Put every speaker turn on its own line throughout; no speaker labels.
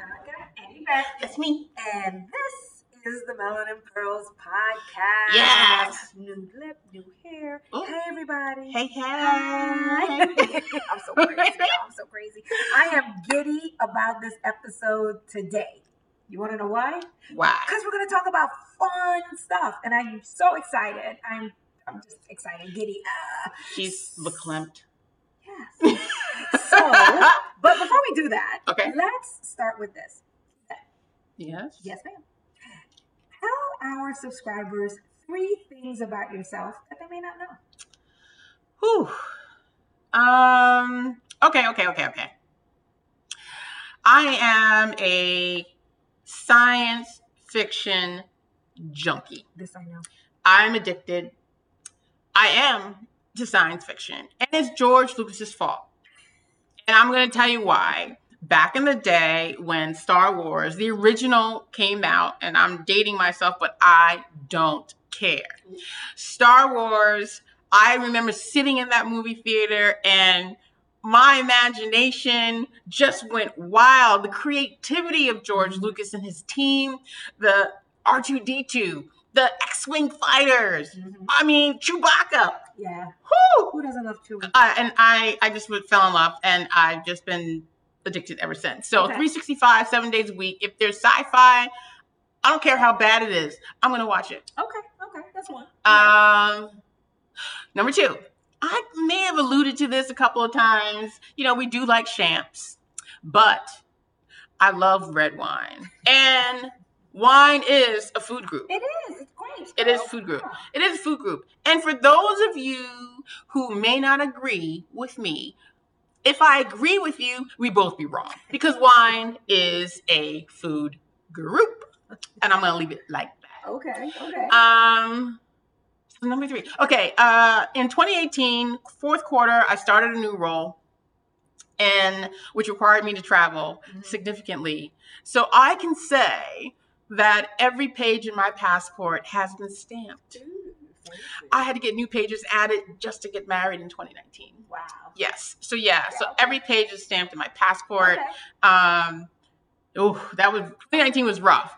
And.
That's me.
And this is the Melanin Pearls podcast.
Yes.
New lip, new hair.
Ooh.
Hey, everybody.
Hey, hey.
Hi. I'm so crazy. I'm so crazy. I am giddy about this episode today. You want to know why?
Why?
Because we're going to talk about fun stuff. And I'm so excited. I'm I'm just excited, giddy. Ah.
She's verklempt.
Yes. so, but before we do that,
Okay.
let's start with this.
Yes.
Yes, ma'am. Tell our subscribers three things about yourself that they may not know.
Whew. Um. Okay. Okay. Okay. Okay. I am a science fiction junkie.
This I know.
I'm addicted. I am to science fiction, and it's George Lucas's fault. And I'm going to tell you why. Back in the day when Star Wars, the original, came out, and I'm dating myself, but I don't care. Star Wars, I remember sitting in that movie theater and my imagination just went wild. The creativity of George Lucas and his team, the R2D2, the X Wing fighters.
Mhm.
I mean, Chewbacca.
Yeah.
Whoo!
Who doesn't love Chewie?
Uh, and I, I just would- fell in love, and I've just been addicted ever since. So
Okay.
365, seven days a week. If there's sci-fi, I don't care how bad it is. I'm gonna watch it.
Okay. Okay. That's one.
Um, number two, I may have alluded to this a couple of times. You know, we do like champs, but I love red wine, and wine is a food group.
it is.
It is food group. It is a food group. And for those of you who may not agree with me, if I agree with you, we both be wrong because wine is a food group. And I'm going to leave it like that.
Okay. Okay.
Um so number 3. Okay, uh in 2018, fourth quarter, I started a new role and which required me to travel
Mhm.
significantly. So I can say that every page in my passport has been stamped.
Ooh.
I had to get new pages added just to get married in 2019.
wow.
Yes. So yeah, so
Yeah.
every page is stamped in my passport.
Okay.
Um oh, that was 2019 was rough,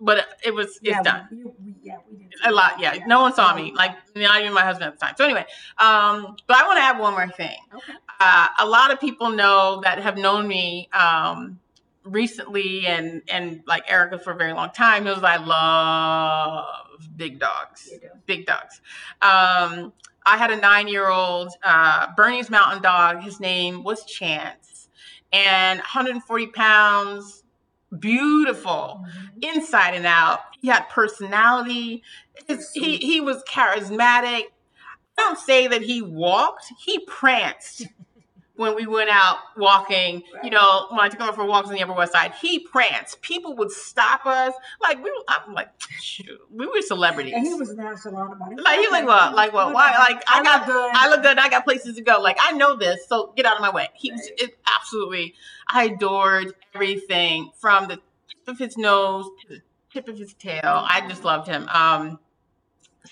but it was it's
yeah,
done.
We, we, yeah, we did.
A lot, yeah. No one saw me, like not even my husband at the time. So anyway, um, but I want to add one more thing.
Okay.
Uh, a lot of people know that have known me um, recently, and and like Erica for a very long time knows that I love big dogs
do.
big dogs. Um, I had a nine year old uh, Bernese Mountain Dog. His name was Chance, and 140 pounds, beautiful
Mhm.
inside and out. He had personality. His, he he was charismatic. I don't say that he walked. He pranced when we went out walking. You know, when I took him for walks on the Upper West Side, he pranced. People would stop us. Like we, were, I'm like, shoot, we were celebrities.
And he was nonchalant about it.
Like he like what? Like what? Why? Like I, got
good.
I look good. I got places to go. Like I know this, so get out of my way. He was it, absolutely. I adored everything from the tip of his nose to the tip of his tail. I just loved him. Um,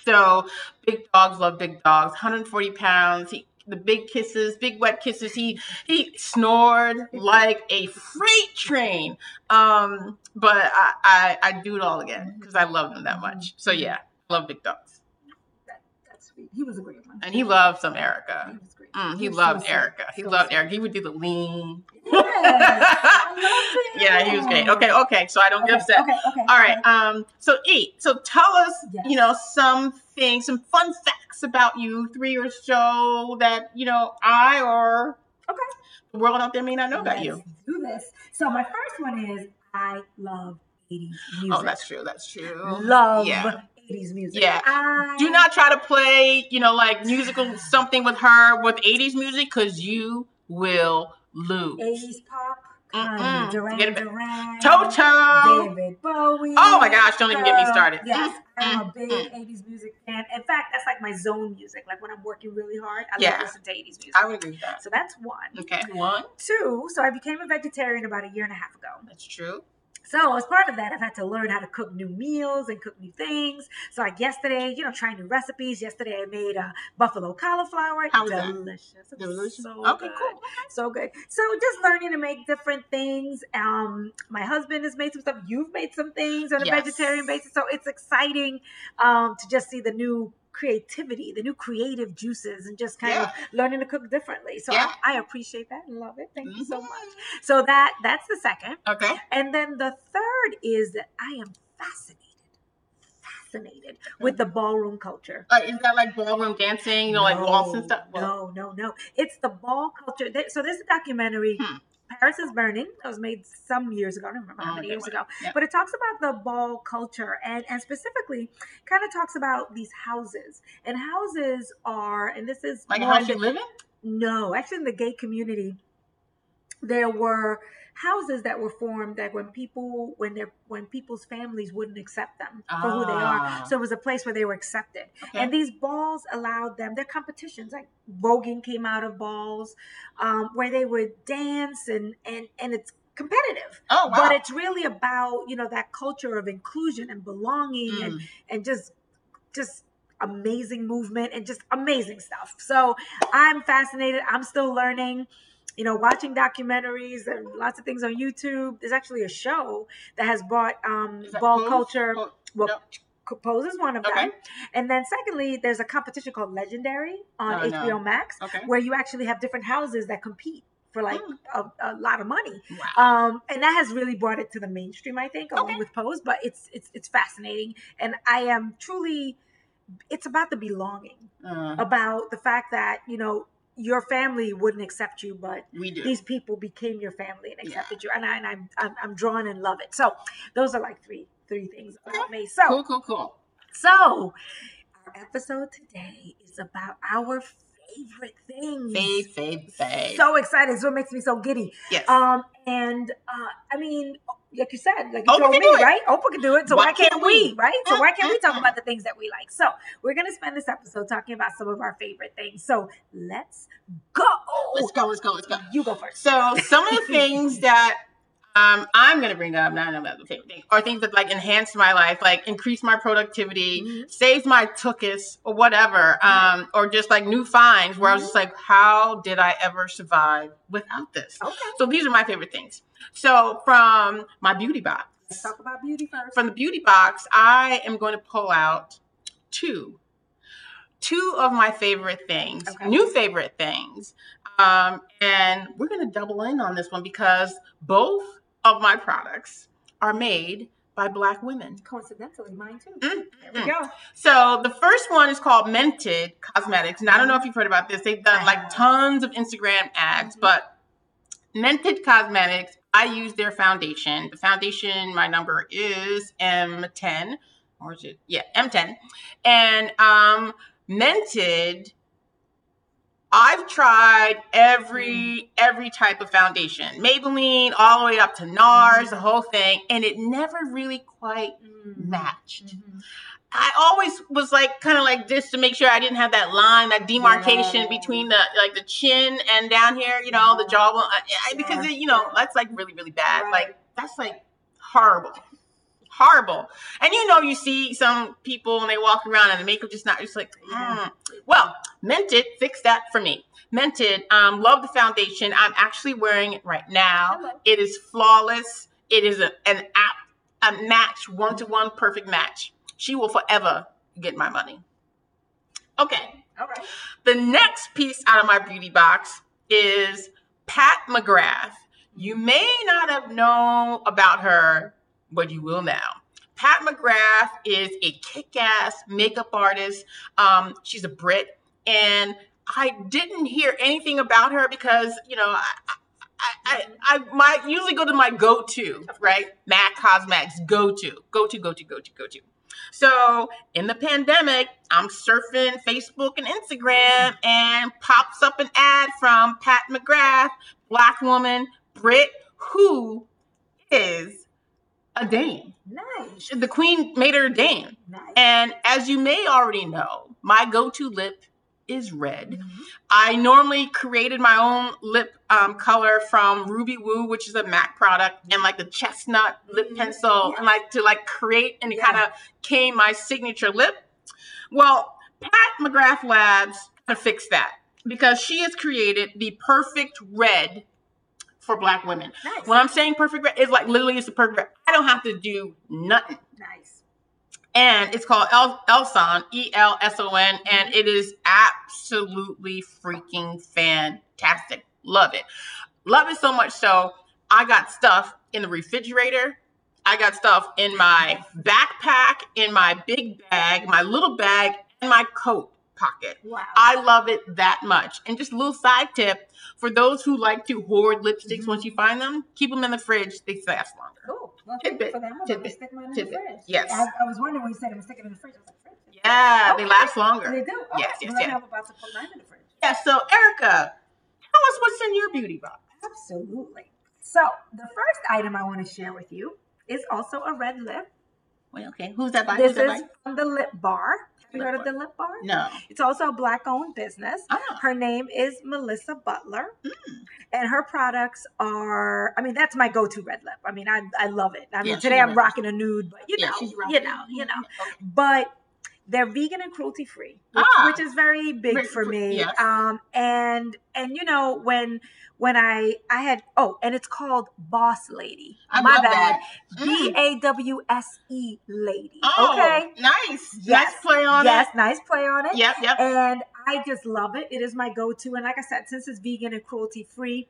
so big dogs love big dogs. 140 pounds. He the big kisses, big wet kisses. He he snored like a freight train. Um, but I I, I do it all again because I love them that much. So yeah, love big dogs.
That, that's sweet. He was a great one.
And he loved some Erica. Mm, he loved
so.
Erica. He
So
loved. Erica. He would do the lean.
Yes,
yeah, he was great. Okay, okay. So I don't get upset.
Okay, okay.
All right.
okay.
Um. So eat. So tell us,
Yes.
you know, some things, some fun facts about you, three or so that you know I or
Okay.
the world out there may not know about you.
do this. So my first one is I love 80s music.
Oh, that's true. That's true.
love
Yeah.
80s music.
Yeah.
I,
Do not try to play, you know, like musical something with her with 80s music because you will lose.
80s pop. Kanye, Duran Duran.
Toto.
David Bowie.
Oh my gosh, don't even get me started.
Yes, I'm a big
mm.
80s music fan. In fact, that's like my zone music. Like when I'm working really hard, I
Yeah.
love listening to 80s music.
I would agree with that.
So that's one.
Okay, one.
Two, so I became a vegetarian about a year and a half ago.
That's true.
So as part of that, I've had to learn how to cook new meals and cook new things. So like yesterday, you know, trying new recipes. Yesterday I made a buffalo cauliflower.
How was that?
Delicious. Was
Delicious?
So
Okay,
good.
cool.
So good. So just learning to make different things. Um, my husband has made some stuff. You've made some things on a
Yes.
vegetarian basis. So it's exciting um, to just see the new creativity, the new creative juices, and just kind of learning to cook differently. So
Yeah.
I, I appreciate that and love it. Thank you so
Mhm.
much. So that that's the second.
Okay.
And then the third is that I am fascinated, fascinated with the ballroom culture.
Uh, is that like ballroom dancing? You know, like waltz and stuff?
No, no, no. It's the ball culture. So there's a documentary,
Hmm.
Paris is Burning, that was made some years ago. I don't remember how
Oh,
many years
well,
ago.
yeah.
But it talks about the ball culture and, and specifically kind of talks about these houses. And houses are, and this is
Like how
in
you
the-
living?
no, actually, in the gay community, there were houses that were formed that when people when their when people's families wouldn't accept them for who they
Ah.
are, so it was a place where they were accepted.
Okay.
And these balls allowed them. Their competitions, like voguing, came out of balls, um, where they would dance and and and it's competitive.
oh, wow.
But it's really about you know that culture of inclusion and belonging and
Mm.
and just just amazing movement and just amazing stuff. So I'm fascinated. I'm still learning. You know, watching documentaries and lots of things on YouTube. There's actually a show that has brought um, ball
Pose?
culture.
Oh,
Well,
no.
Pose is one of
Okay.
them. And then secondly, there's a competition called Legendary on
Oh, no.
HBO Max,
Okay.
where you actually have different houses that compete for like
Mm.
a, a lot of money.
Wow.
Um, and that has really brought it to the mainstream, I think, along
Okay.
with Pose. But it's it's it's fascinating, and I am truly. It's about the belonging,
Uh,
about the fact that you know your family wouldn't accept you, but
we do.
these people became your family and
Yeah.
accepted you, and, I, and I'm, I'm I'm drawn and love it. So those are like three three things about me. So
Cool, cool, cool.
so our episode today is about our favorite things.
Fave, fave, fave.
So excited! So it makes me so giddy.
yes.
Um, and uh, I mean, like you said, like you
Oprah
told me, right? Oprah can do it. So why,
Why
can't,
can't
we?
we?
Right? So why can't we talk about the things that we like? So we're gonna spend this episode talking about some of our favorite things. So let's go.
let's go, let's go, let's go.
You go first.
So some of the things that um, I'm going to bring up, not about the favorite thing, are things that like enhance my life, like increase my productivity,
Mhm.
saves my tuchus or whatever, um, or just like new finds where I was just like, how did I ever survive without this?
Okay.
So these are my favorite things. So from my beauty box,
Let's talk about beauty first.
from the beauty box, I am going to pull out two, two of my favorite things,
Okay.
new favorite things, um, and we're going to double in on this one because both of my products are made by Black women.
Coincidentally, mine too.
Mm,
There we
mm.
go.
So the first one is called Mented Cosmetics, and I don't know if you've heard about this. They've done like tons of Instagram ads,
Mhm.
but Mented Cosmetics, I use their foundation. The foundation, my number is M10, or is it? Yeah, M10, and um, Mented. I've tried every every type of foundation, Maybelline, all the way up to NARS, the whole thing, and it never really quite
Mhm.
matched.
Mhm.
I always was like kind of like this to make sure I didn't have that line, that demarcation
Yeah.
between the like the chin and down here, you know, the
Yeah.
jawbone, I, I, because
Yeah.
it, you know that's like really really bad.
Right.
Like that's like horrible, horrible. And you know, you see some people and they walk around and the makeup just not just like. Hmm. Well, Mented fixed that for me. Mented, um, love the foundation. I'm actually wearing it right now.
Hello.
It is flawless. It is a, an app, a match, one to one, perfect match. She will forever get my money. Okay.
All right.
The next piece out of my beauty box is Pat McGrath. You may not have known about her, but you will now. Pat McGrath is a kick ass makeup artist. Um, she's a Brit. And I didn't hear anything about her because, you know, I, I, I, I might usually go to my go to, right? MAC Cosmetics, go to, go to, go to, go to, go to. So in the pandemic, I'm surfing Facebook and Instagram and pops up an ad from Pat McGrath, black woman, Brit, who is a dame.
Nice.
The queen made her a dame.
Nice.
And as you may already know, my go to lip is red.
Mhm.
I normally created my own lip um, color from Ruby Woo, which is a MAC product, and like the chestnut lip
Mhm.
pencil,
Yeah.
and like to like create and it
Yeah.
kind of came my signature lip. Well, Pat McGrath Labs to fix that because she has created the perfect red for Black women.
Nice.
When I'm saying perfect red, it's like literally it's the perfect red. I don't have to do nothing
nice.
and it's called El- Elson, E L S O N, and mm-hmm. it is absolutely freaking fantastic. Love it. Love it so much so I got stuff in the refrigerator. I got stuff in my backpack, in my big bag, my little bag, and my coat pocket.
Wow.
I love it that much. And just a little side tip for those who like to hoard lipsticks
Mhm.
once you find them, keep them in the fridge. They last longer.
Cool. Well,
Tidbit.
for that. I'm
Tidbit.
stick mine in
Tidbit.
the fridge.
Yes.
I, I was wondering when you said it was sticking in the fridge. I was like, fridge?
Yeah, they last longer.
They do. Okay.
Yes, yes,
well,
yes.
I'm about to put mine in the fridge.
Yeah, so Erica, tell us what's in your beauty box.
Absolutely. So the first item I want to share with you is also a red lip.
Wait, okay. Who's that by?
This
Who's that
is
by?
from the Lip Bar. You heard of the Lip Bar?
No.
It's also a black-owned business.
Ah.
Her name is Melissa Butler,
Mm.
and her products are. I mean, that's my go-to red lip. I mean, I I love it. I mean,
Yeah,
today I'm rocking a nude, but you know,
yeah, right.
you know, you know.
Okay.
But they're vegan and cruelty free, which,
Ah.
which is very big
Very
for me.
yes.
Um, and and you know when when I I had oh, and it's called Bawse Lady.
I
My bad.
Mm.
B A W S E Lady.
Oh,
okay.
nice.
Yes.
Nice play on
yes,
it.
Yes, nice play on it.
Yep, yep.
And I just love it. It is my go-to. And like I said, since it's vegan and cruelty free,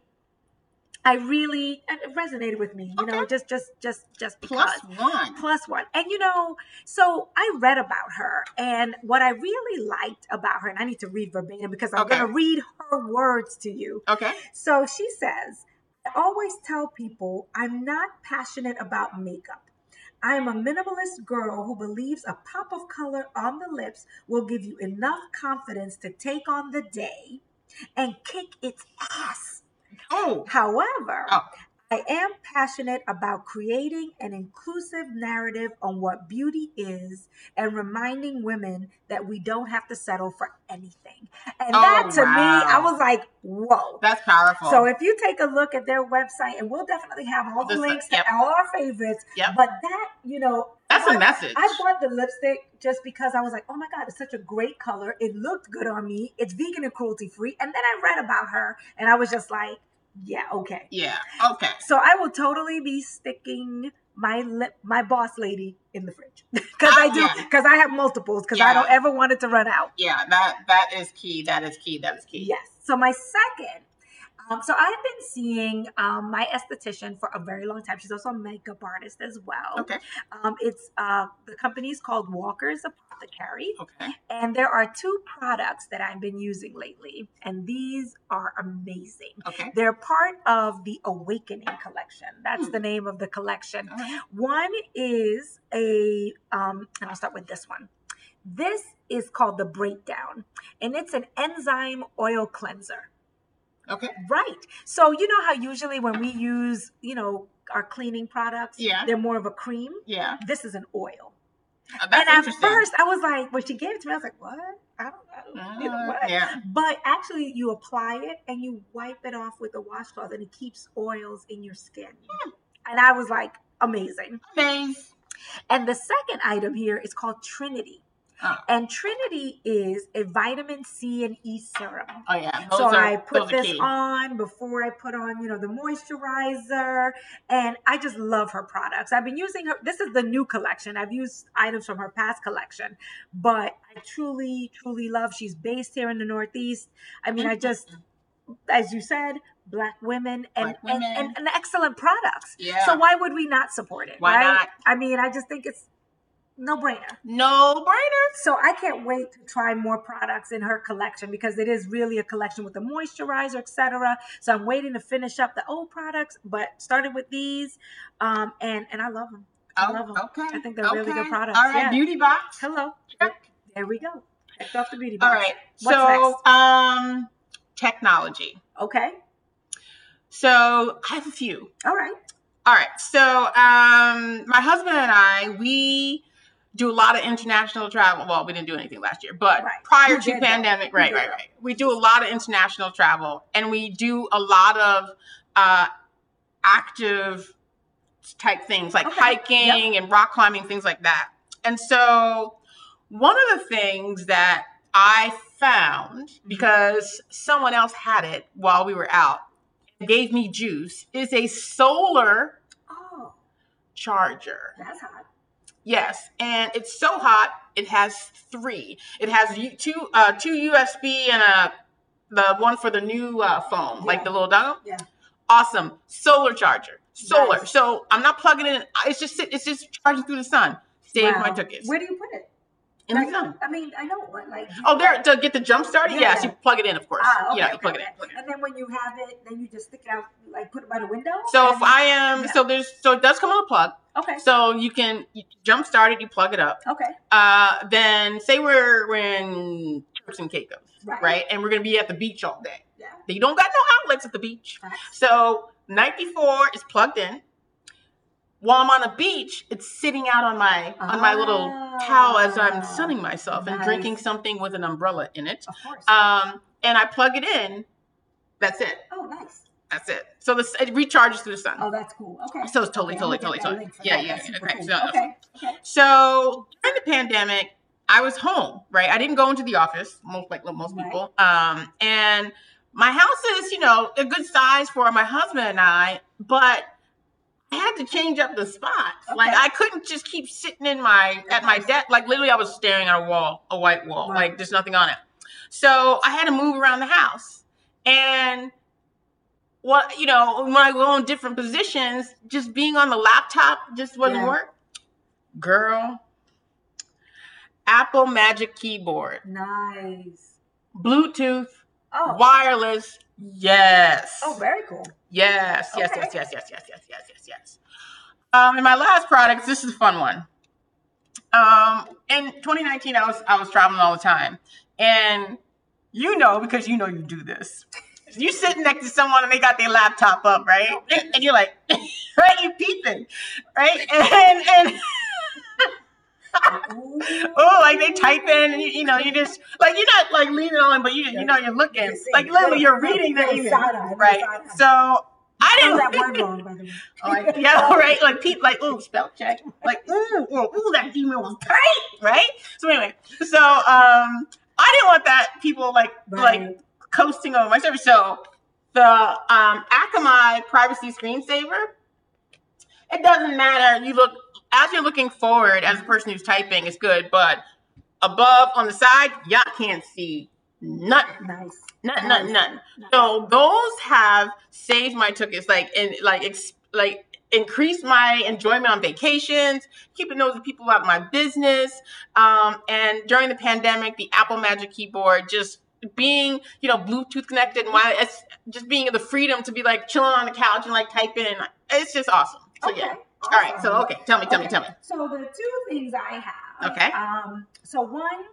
I really it resonated with me. You know, just just just just because.
Plus one.
Plus one. And you know, so I read about her, and what I really liked about her, and I need to read verbatim because I'm
Okay.
going to read her words to you.
Okay.
So she says, I always tell people I'm not passionate about makeup. I am a minimalist girl who believes a pop of color on the lips will give you enough confidence to take on the day and kick its ass.
Oh.
However,
Oh.
I am passionate about creating an inclusive narrative on what beauty is and reminding women that we don't have to settle for anything. And
Oh,
that to me, I was like, whoa.
That's powerful.
So if you take a look at their website, and we'll definitely have all the
This-
links
yep.
to all our favorites.
Yep.
But that, you know,
That's
I,
a message.
I bought the lipstick just because I was like, oh my God, it's such a great color. It looked good on me. It's vegan and cruelty free. And then I read about her and I was just like, yeah, okay.
yeah. Okay.
So I will totally be sticking my lip, my boss lady in the fridge because I do
yeah.
because I have multiples because I don't ever want it to run out.
Yeah, that that is key. That is key. That is key.
Yes. So my second, um, so I've been seeing um, my esthetician for a very long time. She's also a makeup artist as well.
Okay.
Um, it's uh, the company is called Walker's Apothecary,
Okay.
and there are two products that I've been using lately, and these are amazing.
Okay.
They're part of the Awakening collection. That's
Hmm.
the name of the collection.
Right.
One is a, um, and I'll start with this one. This is called the Breakdown, and it's an enzyme oil cleanser.
Okay.
Right. So you know how usually when we use, you know, our cleaning products,
Yeah.
they're more of a cream.
Yeah.
This is an oil.
That's
and at first, I was like, when she gave it to me, I was like, what? I don't, don't you know
Uh,
what?
yeah.
But actually, you apply it and you wipe it off with a washcloth, and it keeps oils in your skin.
Hmm.
And I was like, amazing.
Amazing.
And the second item here is called Trinity.
Oh.
And Trinity is a vitamin C and E serum.
Oh yeah. Those
so
are,
I put this
key.
on before I put on, you know, the moisturizer. And I just love her products. I've been using her. This is the new collection. I've used items from her past collection, but I truly, truly love. She's based here in the Northeast. I mean, I just, mm-hmm. as you said, black women and,
Black
and,
women.
and, and excellent products.
Yeah.
So why would we not support it?
Why
right?
not?
I mean, I just think it's no brainer.
no brainer.
So I can't wait to try more products in her collection because it is really a collection with the moisturizer, etc. So I'm waiting to finish up the old products, but started with these, um, and and I love them. I love
them. okay.
I think they're really good products,
All right.
yeah.
Beauty box.
Hello,
Check.
there we go. Checked off the beauty box.
right.
What's
so,
next?
um, technology.
Okay.
So I have a few.
All right.
All right. So, um, my husband and I, we do a lot of international travel. Well, we didn't do anything last year, but
Right.
prior
We
to pandemic, right, right, right. We do a lot of international travel, and we do a lot of uh, active type things like
Okay.
hiking and rock climbing, things like that. And so, one of the things that I found
Mm-hmm.
because someone else had it while we were out and gave me juice is a solar
Oh,
charger.
that's hot.
Yes, and it's so hot. It has three. It has two, uh, two USB and a the one for the new uh, phone, like the little dongle.
Yeah.
Awesome solar charger. Solar.
Nice.
So I'm not plugging it in. It's just it's just charging through the sun. Save my
Wow.
tickets
Where do you put it?
The
Like. I mean, I know, like.
Oh, there to get the jump started.
Yeah.
Yes, you plug it in, of course.
Ah, okay,
yeah, you
okay,
plug
okay.
it in. Plug it in.
And then when you have it, then you just stick it out, like put it by the window.
So if I am,
Yeah.
so there's, so it does come on a plug.
Okay.
So you can you jump start it. You plug it up.
Okay.
Uh, then say we're, we're in Turks and Caicos,
Right.
right? And we're gonna be at the beach all day.
Yeah.
You don't got no outlets at the beach.
Facts.
So night before it's plugged in. While I'm on the beach, it's sitting out on my on my little towel as I'm
Ah,
sunning myself and drinking something with an umbrella in it.
Of course.
Um, and I plug it in. That's it.
oh, nice.
That's it. So this it recharges through the sun.
Oh, that's cool. Okay.
So it's totally,
Okay,
totally, totally,
gonna get that
totally. Yeah, yeah, yeah. Okay,
cool.
so-
okay. Okay.
So during the pandemic, I was home, right? I didn't go into the office, most like most
Right.
people. Um, and my house is, you know, a good size for my husband and I, but I had to change up the spots. Like I couldn't just keep sitting in my at my desk. Like literally, I was staring at a wall, a white wall.
Right.
Like there's nothing on it. So I had to move around the house, and what you know, when I go in different positions, just being on the laptop just wasn't
Yeah.
work. Girl, Apple Magic Keyboard,
Nice.
Bluetooth,
Oh.
wireless. Yes.
Oh, very cool.
Yes, yes,
Okay.
yes, yes, yes, yes, yes, yes, yes, yes. Um, and my last product, this is a fun one. Um, in 2019, I was I was traveling all the time, and you know because you know you do this. You sitting next to someone and they got their laptop up, right? And you're like, right? You peeping, right? And and. oh, like they type in, and you, you know you just like you're not like leaning on, but you you know you're looking,
You see,
like literally you're reading the email, right? So I didn't
that word wrong, by the way.
Oh, like, yeah, right. Like people, like ooh, spell check. Like ooh, ooh, ooh, that email was tight, right? So anyway, so um, I didn't want that people like like
Right.
coasting over my service. So the um Akamai privacy screensaver, it doesn't matter. You look as you're looking forward as a person who's typing, it's good, but above on the side, y'all can't see nothing.
Nice.
None,
Nice.
none, none.
Nice.
So those have saved my tickets, like and like ex, like increase my enjoyment on vacations, keeping those people out of my business. Um, and during the pandemic, the Apple Magic Keyboard just being you know Bluetooth connected, and why it's just being the freedom to be like chilling on the couch and like typing. It's just awesome. So
Okay.
yeah. All right. So okay, tell me, tell me, tell me.
So the two things I have.
Okay.
Um. So one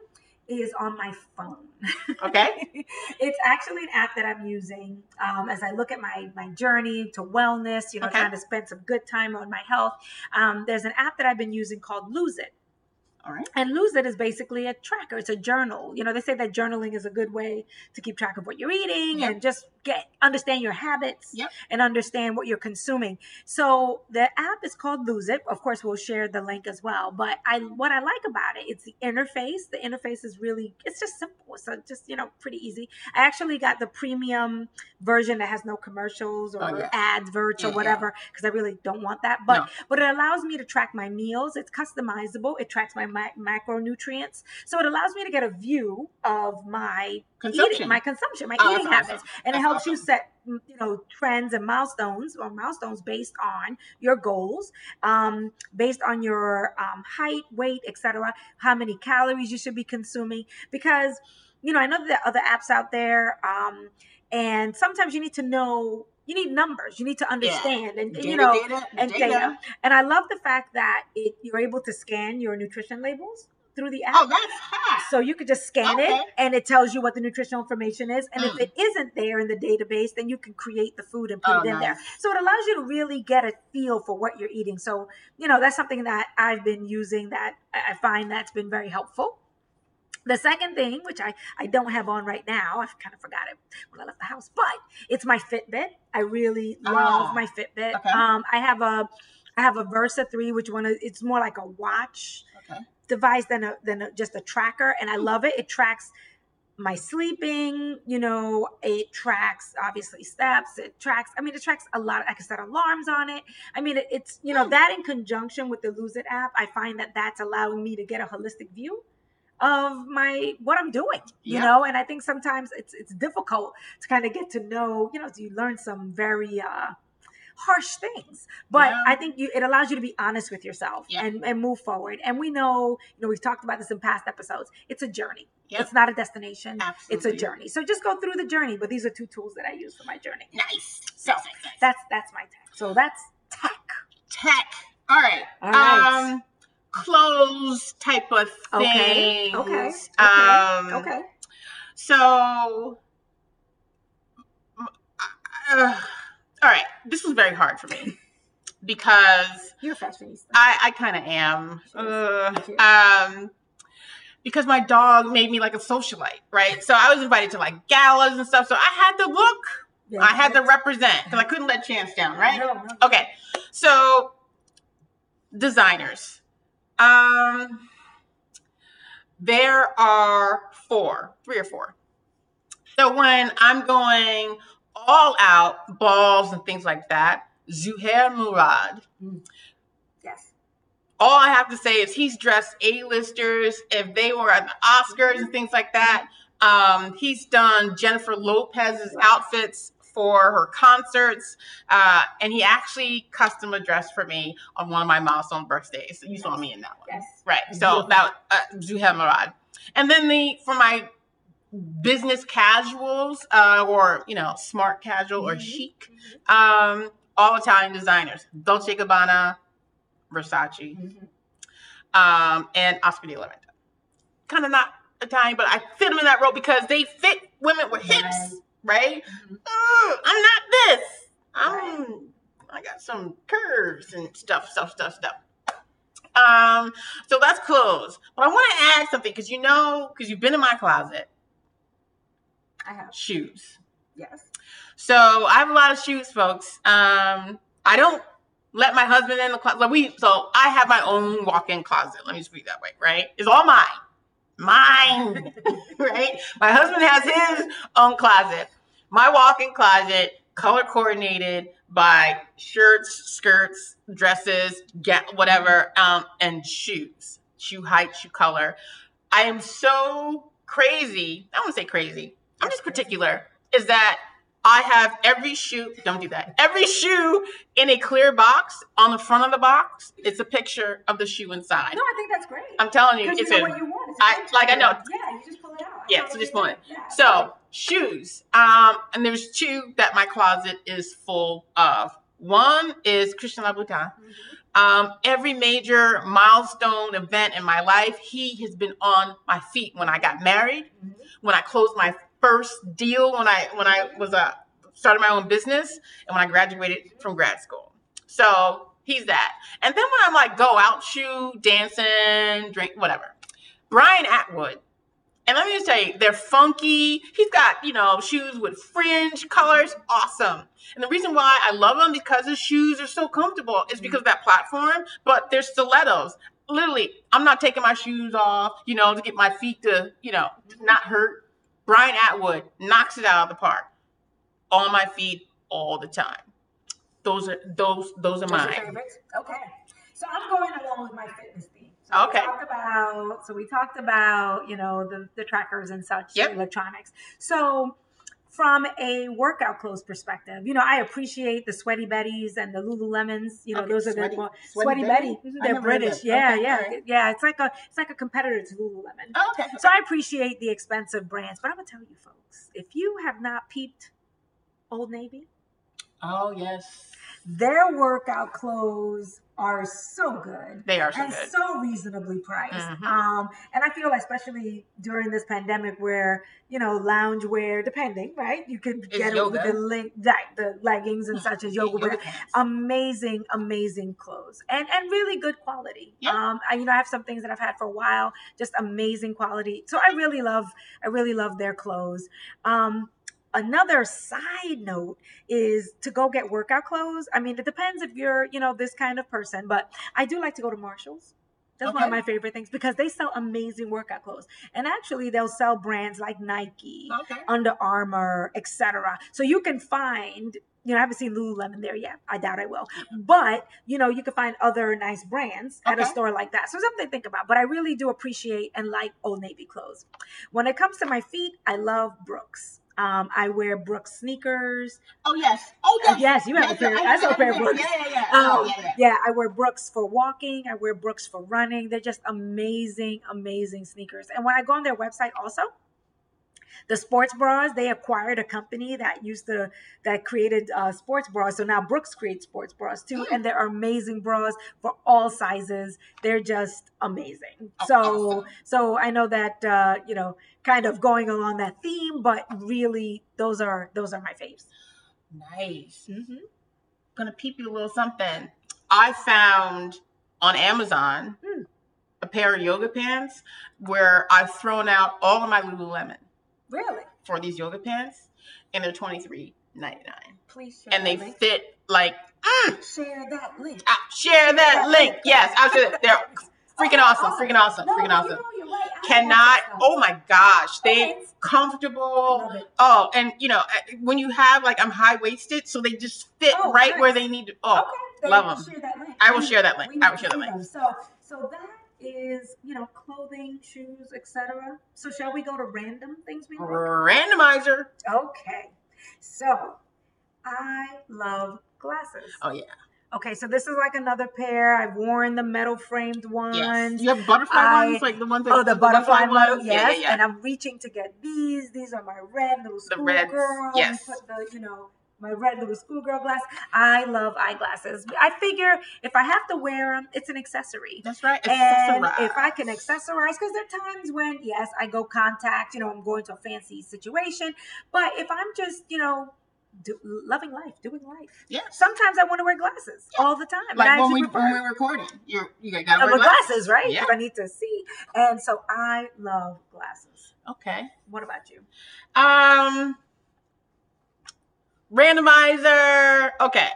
is on my phone.
Okay.
it's actually an app that I'm using um, as I look at my my journey to wellness. You know,
Okay.
trying to spend some good time on my health. Um, there's an app that I've been using called Lose It.
All right.
And Lose It is basically a tracker. It's a journal. You know, they say that journaling is a good way to keep track of what you're eating
Yep.
and just get understand your habits
Yep.
and understand what you're consuming. So the app is called Lose It. Of course, we'll share the link as well. But I what I like about it, it's the interface. The interface is really it's just simple. So just you know pretty easy. I actually got the premium version that has no commercials oh, or
Oh, yeah.
ads, verts,
Yeah,
or whatever because I really don't want that. But
No.
but it allows me to track my meals. It's customizable. It tracks my ma- macronutrients, so it allows me to get a view of my
Consumption.
eating, my consumption, my
Oh,
eating
that's
habits,
awesome.
and it
That's
helps you set mm, you know trends and milestones or milestones based on your goals, um, based on your um, height, weight, etc. How many calories you should be consuming because you know I know there are other apps out there, um, and sometimes you need to know. You need numbers. You need to understand, and
Data,
you know,
data,
and data. And I love the fact that it, you're able to scan your nutrition labels through the app.
Oh, that's hot.
So you could just scan
Okay.
it and it tells you what the nutritional information is. And if
Mm.
it isn't there in the database, then you can create the food and put
Oh,
it in there. So it allows you to really get a feel for what you're eating. So, you know, that's something that I've been using that I find that's been very helpful. The second thing, which I, I don't have on right now, I kind of forgot it when I left the house, but it's my Fitbit. I really love
Ah,
my Fitbit.
okay.
Um, I have a I have a Versa 3, which one is it's more like a watch
Okay.
device than a than a, just a tracker, and I love it. It tracks my sleeping. You know, it tracks obviously steps. It tracks. I mean, it tracks a lot. I can set alarms on it. I mean, it, it's you know
Hmm.
that in conjunction with the Lose It app, I find that that's allowing me to get a holistic view of my what I'm doing. You
Yeah.
know, and I think sometimes it's it's difficult to kind of get to know. You know, you learn some very. uh harsh things but
Yeah.
i think you it allows you to be honest with yourself
Yeah.
and and move forward and we know you know we've talked about this in past episodes it's a journey
Yep.
it's not a destination it's a journey so just go through the journey but these are two tools that i use for my journey
Nice.
So,
Nice, nice, nice.
that's that's my tech so that's tech
tech. All right.
All right.
Um, clothes type of
okay
things.
okay okay
Um,
okay
So, uh, all right. This was very hard for me because
you're a fashionista
I, I kind of am. Uh, um, because my dog made me like a socialite, right? So I was invited to like galas and stuff. So I had to look.
Yeah.
I had to represent because I couldn't let Chance down, right?
No, no.
Okay, so designers. Um, there are four, three or four. So when I'm going all out, balls and things like that, Zuhair Murad.
yes
All I have to say is he's dressed A-listers. If they were at the Oscars and things like that, um, he's done Jennifer Lopez's outfits for her concerts, uh, and he actually custom addressed for me on one of my milestone birthdays. You saw me in that one,
yes
right? So that uh, Zuhair Murad, and then the for my business casuals uh, or you know smart casual or
Mhm.
chic, um, all Italian designers: Dolce Gabbana, Versace,
Mhm.
um, and Oscar de la Renta. Kind of not Italian, but I fit them in that role because they fit women with hips, right?
Mhm.
Mm, I'm not this. I'm. I got some curves and stuff, stuff, stuff, stuff. Um, so that's clothes. But I want to add something because you know, because you've been in my closet,
i have
shoes.
yes
So I have a lot of shoes, folks. Um, I don't let my husband in the closet. We so I have my own walk-in closet. Let me just speak that way, right? It's all mine, mine, right? My husband has his own closet. My walk-in closet, color coordinated by shirts, skirts, dresses, get whatever, um, and shoes, shoe height, shoe color. I am so crazy. I don't say crazy. I'm just particular. Is that I have every shoe, don't do that. Every shoe in a clear box. On the front of the box, it's a picture of the shoe inside.
no i think that's great
I'm telling you,
because you
it's
know
a
what you want It's
I- like, I know.
yeah you just pull it out
Yeah, so just pull it.
Yeah.
So shoes. Um, and there's two that my closet is full of. One is Christian Louboutin.
Mhm.
Um, every major milestone event in my life, he has been on my feet. When I got married,
Mhm.
when I closed my first deal, when I when I was uh, started my own business, and when I graduated from grad school. So he's that. And then when I'm like go out, shoe, dancing, drink, whatever. Brian Atwood. And let me just tell you, they're funky. He's got, you know, shoes with fringe colors. Awesome. And the reason why I love them because his shoes are so comfortable is because of that platform, but they're stilettos. Literally, I'm not taking my shoes off, you know, to get my feet to, you know, not hurt. Brian Atwood knocks it out of the park on my feet all the time. Those are those those are
Those
mine.
favorites? Okay. So I'm going along with my fitness theme. So
Okay.
We talked about so we talked about you know the the trackers and such
Yep.
electronics. So from a workout clothes perspective, you know I appreciate the Sweaty Betties and the Lululemons. You know
Okay,
those are
Sweaty-
the more
Sweaty
Sweaty,
Betty?
Betty. They're British.
that.
Yeah,
Okay,
yeah,
alright.
yeah. It's like a it's like a competitor to Lululemon.
Oh, okay.
So I appreciate the expensive brands, but I'm gonna tell you folks, if you have not peeped Old Navy,
Oh yes.
Their workout clothes are so good
They are so
and
good.
so reasonably priced.
Mhm.
Um, and I feel especially during this pandemic where, you know, lounge wear, depending, right? You could
It's
get it with the link, the leggings and such as yoga,
pants.
Amazing, amazing clothes and and really good quality.
Yeah.
Um, I, you know, I have some things that I've had for a while, just amazing quality. So I really love, I really love their clothes. Um, another side note is to go get workout clothes. I mean, it depends if you're, you know, this kind of person, but I do like to go to Marshalls. That's one of my favorite things because they sell amazing workout clothes. And actually they'll sell brands like Nike,
okay.
Under Armour, etc. So you can find, you know, I haven't seen Lululemon there yet. I doubt I will. But, you know, you can find other nice brands at a store like that. So something to think about. But I really do appreciate and like Old Navy clothes. When it comes to my feet, I love Brooks. Um, I wear Brooks sneakers.
Oh yes. Oh yes.
Yes, you have a pair. I saw a pair of Brooks.
Yeah, yeah, yeah.
Oh,
Oh, yeah, yeah.
yeah, I wear Brooks for walking. I wear Brooks for running. They're just amazing, amazing sneakers. And when I go on their website, also, the sports bras they acquired a company that used to that created uh, sports bras. So now Brooks creates sports bras too, and they're amazing bras for all sizes. They're just amazing.
Oh,
So
awesome.
so I know that uh, you know, kind of going along that theme, but really those are those are my faves.
Nice.
Mm-hmm.
Gonna peep you a little something. I found on Amazon
Hmm.
a pair of yoga pants where I've thrown out all of my Lululemon
Really?
for these yoga pants, and they're twenty three ninety nine,
Please share
and they
link.
fit like. Mm,
share that link.
ah, share that link. Yes, I'll share. They're freaking awesome. Freaking awesome.
No,
Freaking awesome.
You know, right.
Cannot. Oh my gosh, they comfortable. Oh, and you know uh, when you have like I'm high waisted, so they just fit
Oh,
right
nice.
where they need to. Oh,
Okay,
love
you
'em.
Share that link.
I will share that link. I will share that link.
So, so that is you know clothing, shoes, etc. So, shall we go to random things we like?
randomizer.
Okay. So, I love glasses.
Oh yeah,
Okay, so this is like another pair. I've worn the metal framed ones.
yes. You have butterfly
I-
ones, like the ones that
Oh, the butterfly model,
ones.
yes.
Yeah, yeah, yeah.
And I'm reaching to get these. These are my red little
The reds,
schoolgirl.
yes.
Put the, you know, my red little schoolgirl glass. I love eyeglasses. I figure if I have to wear them, it's an accessory.
That's right.
And if I can accessorize, because there are times when, yes, I go contact, you know, I'm going to a fancy situation. But if I'm just, you know, do, loving life, doing life,
yeah.
sometimes I want to wear glasses all the time. I
Like when we when we're recording, you're you gotta
uh,
wear glasses.
glasses, right?
Yeah.
I need to see. And so I love glasses.
Okay.
What about you?
Um, randomizer. Okay,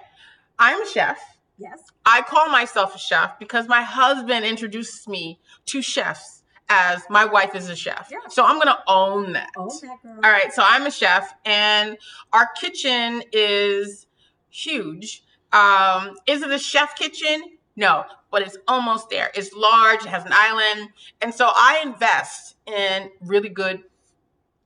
I'm a chef.
Yes.
I call myself a chef because my husband introduces me to chefs as my wife is a chef.
Yeah.
So I'm gonna own that.
Oh, that girl.
All right, so I'm a chef, and our kitchen is huge. Um, is it a chef kitchen? No, but it's almost there. It's large. It has an island, and so I invest in really good,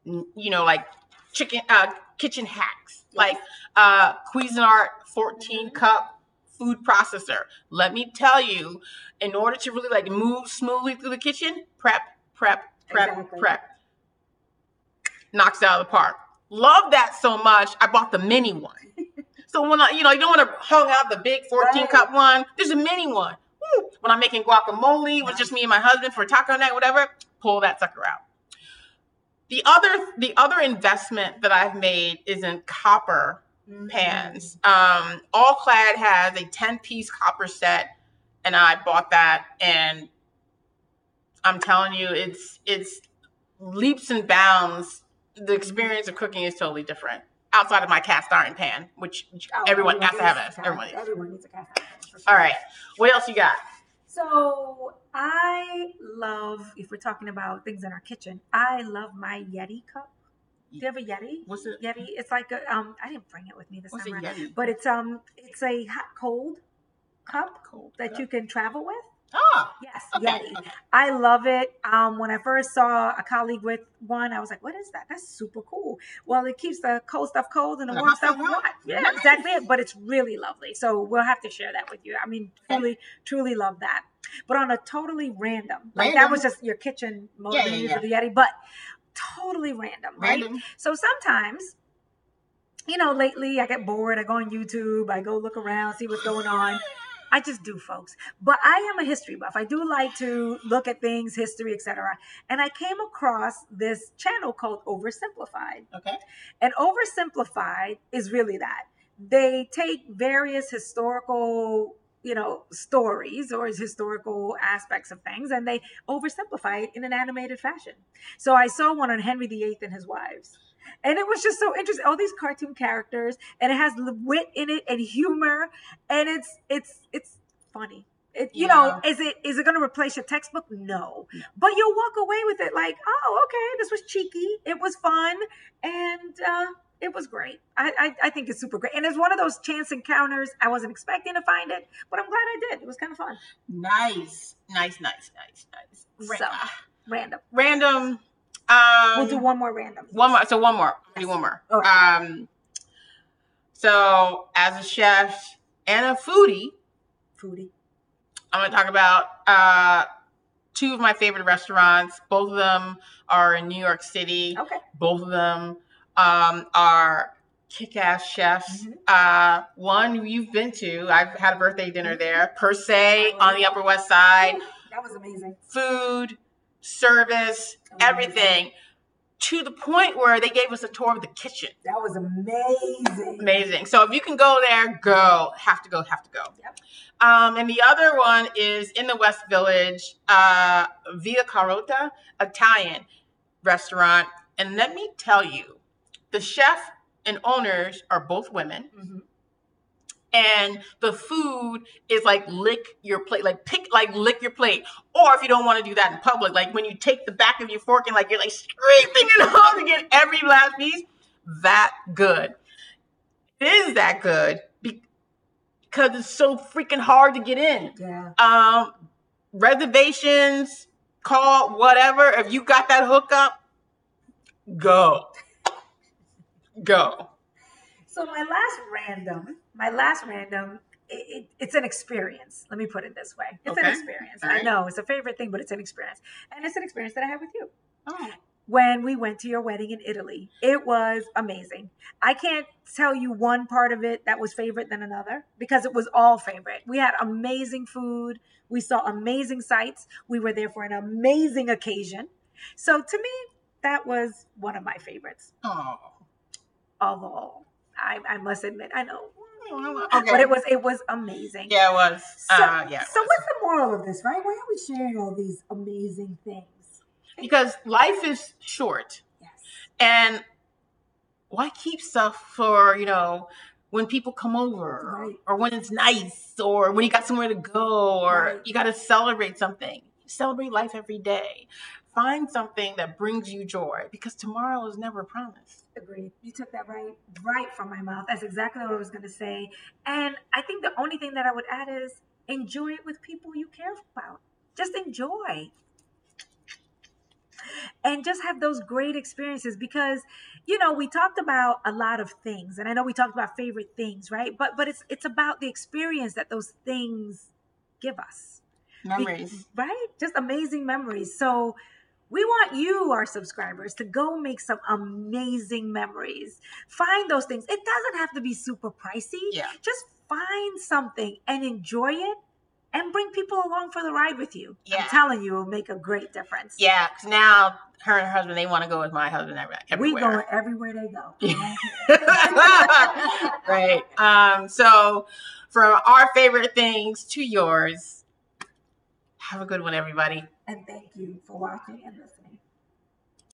you know, like chicken uh, kitchen hacks, like uh, Cuisinart 14
Mhm.
cup food processor. Let me tell you, in order to really like move smoothly through the kitchen, prep, prep, prep,
Exactly.
prep knocks it out of the park. Love that so much. I bought the mini one. so when I, you know, you don't want to hung out the big 14
Right.
cup one. There's a mini one. Woo. When I'm making guacamole, it was just me and my husband for taco night, whatever. Pull that sucker out. The other, the other investment that I've made is in copper
Mhm.
pans. Um, All Clad has a 10 piece copper set, and I bought that. And I'm telling you, it's it's leaps and bounds. The experience of cooking is totally different outside of my cast iron pan, which, which
Oh,
everyone has to have. It. Everyone needs.
Everyone needs a cast iron. sure.
All right, what else you got?
So I love, if we're talking about things in our kitchen, I love my Yeti cup. Do you have a Yeti?
What's it?
Yeti. It's like a um. I didn't bring it with me this
What's a
time around,
Yeti?
but it's um. It's a hot cold cup
Cool.
that you can travel with.
Ah,
Yes,
okay.
Yeti. I love it. Um, when I first saw a colleague with one, I was like, "What is that? That's super cool." Well, it keeps the cold stuff cold and the warm stuff
hot.
Yeah,
Nice.
exactly. It. But it's really lovely. So we'll have to share that with you. I mean, truly, truly love that. But on a totally random, like that was just your kitchen
Yeah,
motivating
yeah,
you
yeah.
for the Yeti, but totally random, right?
random.
So sometimes you know, lately I get bored. I go on YouTube. I go look around, see what's going on. I just do, folks. But I am a history buff. I do like to look at things, history, etc. And I came across this channel called Oversimplified.
Okay.
And Oversimplified is really that. They take various historical, you know, stories or historical aspects of things and they oversimplify it in an animated fashion. So I saw one on Henry VIII and his wives and it was just so interesting all these cartoon characters and it has wit in it and humor and it's it's it's funny it, you
Yeah.
know is it is it going to replace your textbook no. but you'll walk away with it like oh okay this was cheeky it was fun and uh it was great. I, I I think it's super great, and it's one of those chance encounters. I wasn't expecting to find it, but I'm glad I did. It was kind of fun.
Nice, nice, nice, nice, nice. Ra-
So. Random.
random. Um,
We'll do one more random.
One more. So one more. I'll do one more.
Right.
Um. So as a chef and a foodie,
Foodie.
I'm going to talk about uh, two of my favorite restaurants. Both of them are in New York City.
Okay.
Both of them um, are kick-ass chefs.
Mhm.
Uh, one you've been to. I've had a birthday dinner there. Per se on the Upper West Side.
That was amazing.
Food, service, everything. To the point where they gave us a tour of the kitchen.
That was amazing.
Amazing. So if you can go there, go. Have to go. Have to go.
Yep.
Um, and the other one is in the West Village, uh, Via Carota Italian restaurant. And let me tell you, the chef and owners are both women,
Mhm.
And the food is like lick your plate, like pick, like lick your plate. Or if you don't want to do that in public, like when you take the back of your fork and like you're like scraping it off to get every last piece, that good. It is that good be- because it's so freaking hard to get in.
Yeah.
Um, reservations, call whatever. If you got that hookup, go, go.
So my last random, my last random, it, it, it's an experience. Let me put it this way: it's an experience.
All
I know it's a favorite thing, but it's an experience, and it's an experience that I have with you.
Oh,
When we went to your wedding in Italy, it was amazing. I can't tell you one part of it that was favorite than another because it was all favorite. We had amazing food. We saw amazing sights. We were there for an amazing occasion. So to me, that was one of my favorites
oh.
of all. I, I must admit, I know,
Okay.
but it was it was amazing.
Yeah, it was.
So,
uh, yeah.
so
was.
what's the moral of this, right? Why are we sharing all these amazing things?
because life is short,
Yes.
and why keep stuff for you know when people come over,
Right.
or when it's nice, or when you got somewhere to go, or
Right.
you got to celebrate something. Celebrate life every day. Find something that brings you joy because tomorrow is never promised.
Agreed. You took that right right from my mouth. That's exactly what I was going to say. And I think the only thing that I would add is enjoy it with people you care about. Just enjoy. And just have those great experiences because you know, we talked about a lot of things and I know we talked about favorite things, right? But but it's it's about the experience that those things give us. Be-
Memories.
right? Just amazing memories. So we want you, our subscribers, to go make some amazing memories. Find those things. It doesn't have to be super pricey.
Yeah.
Just find something and enjoy it and bring people along for the ride with you.
Yeah.
I'm telling you, it'll make a great difference.
Yeah, because now her and her husband they want to go with my husband everywhere.
We going everywhere they go.
right. Um, so from our favorite things to yours, have a good one, everybody.
And thank you for watching and listening.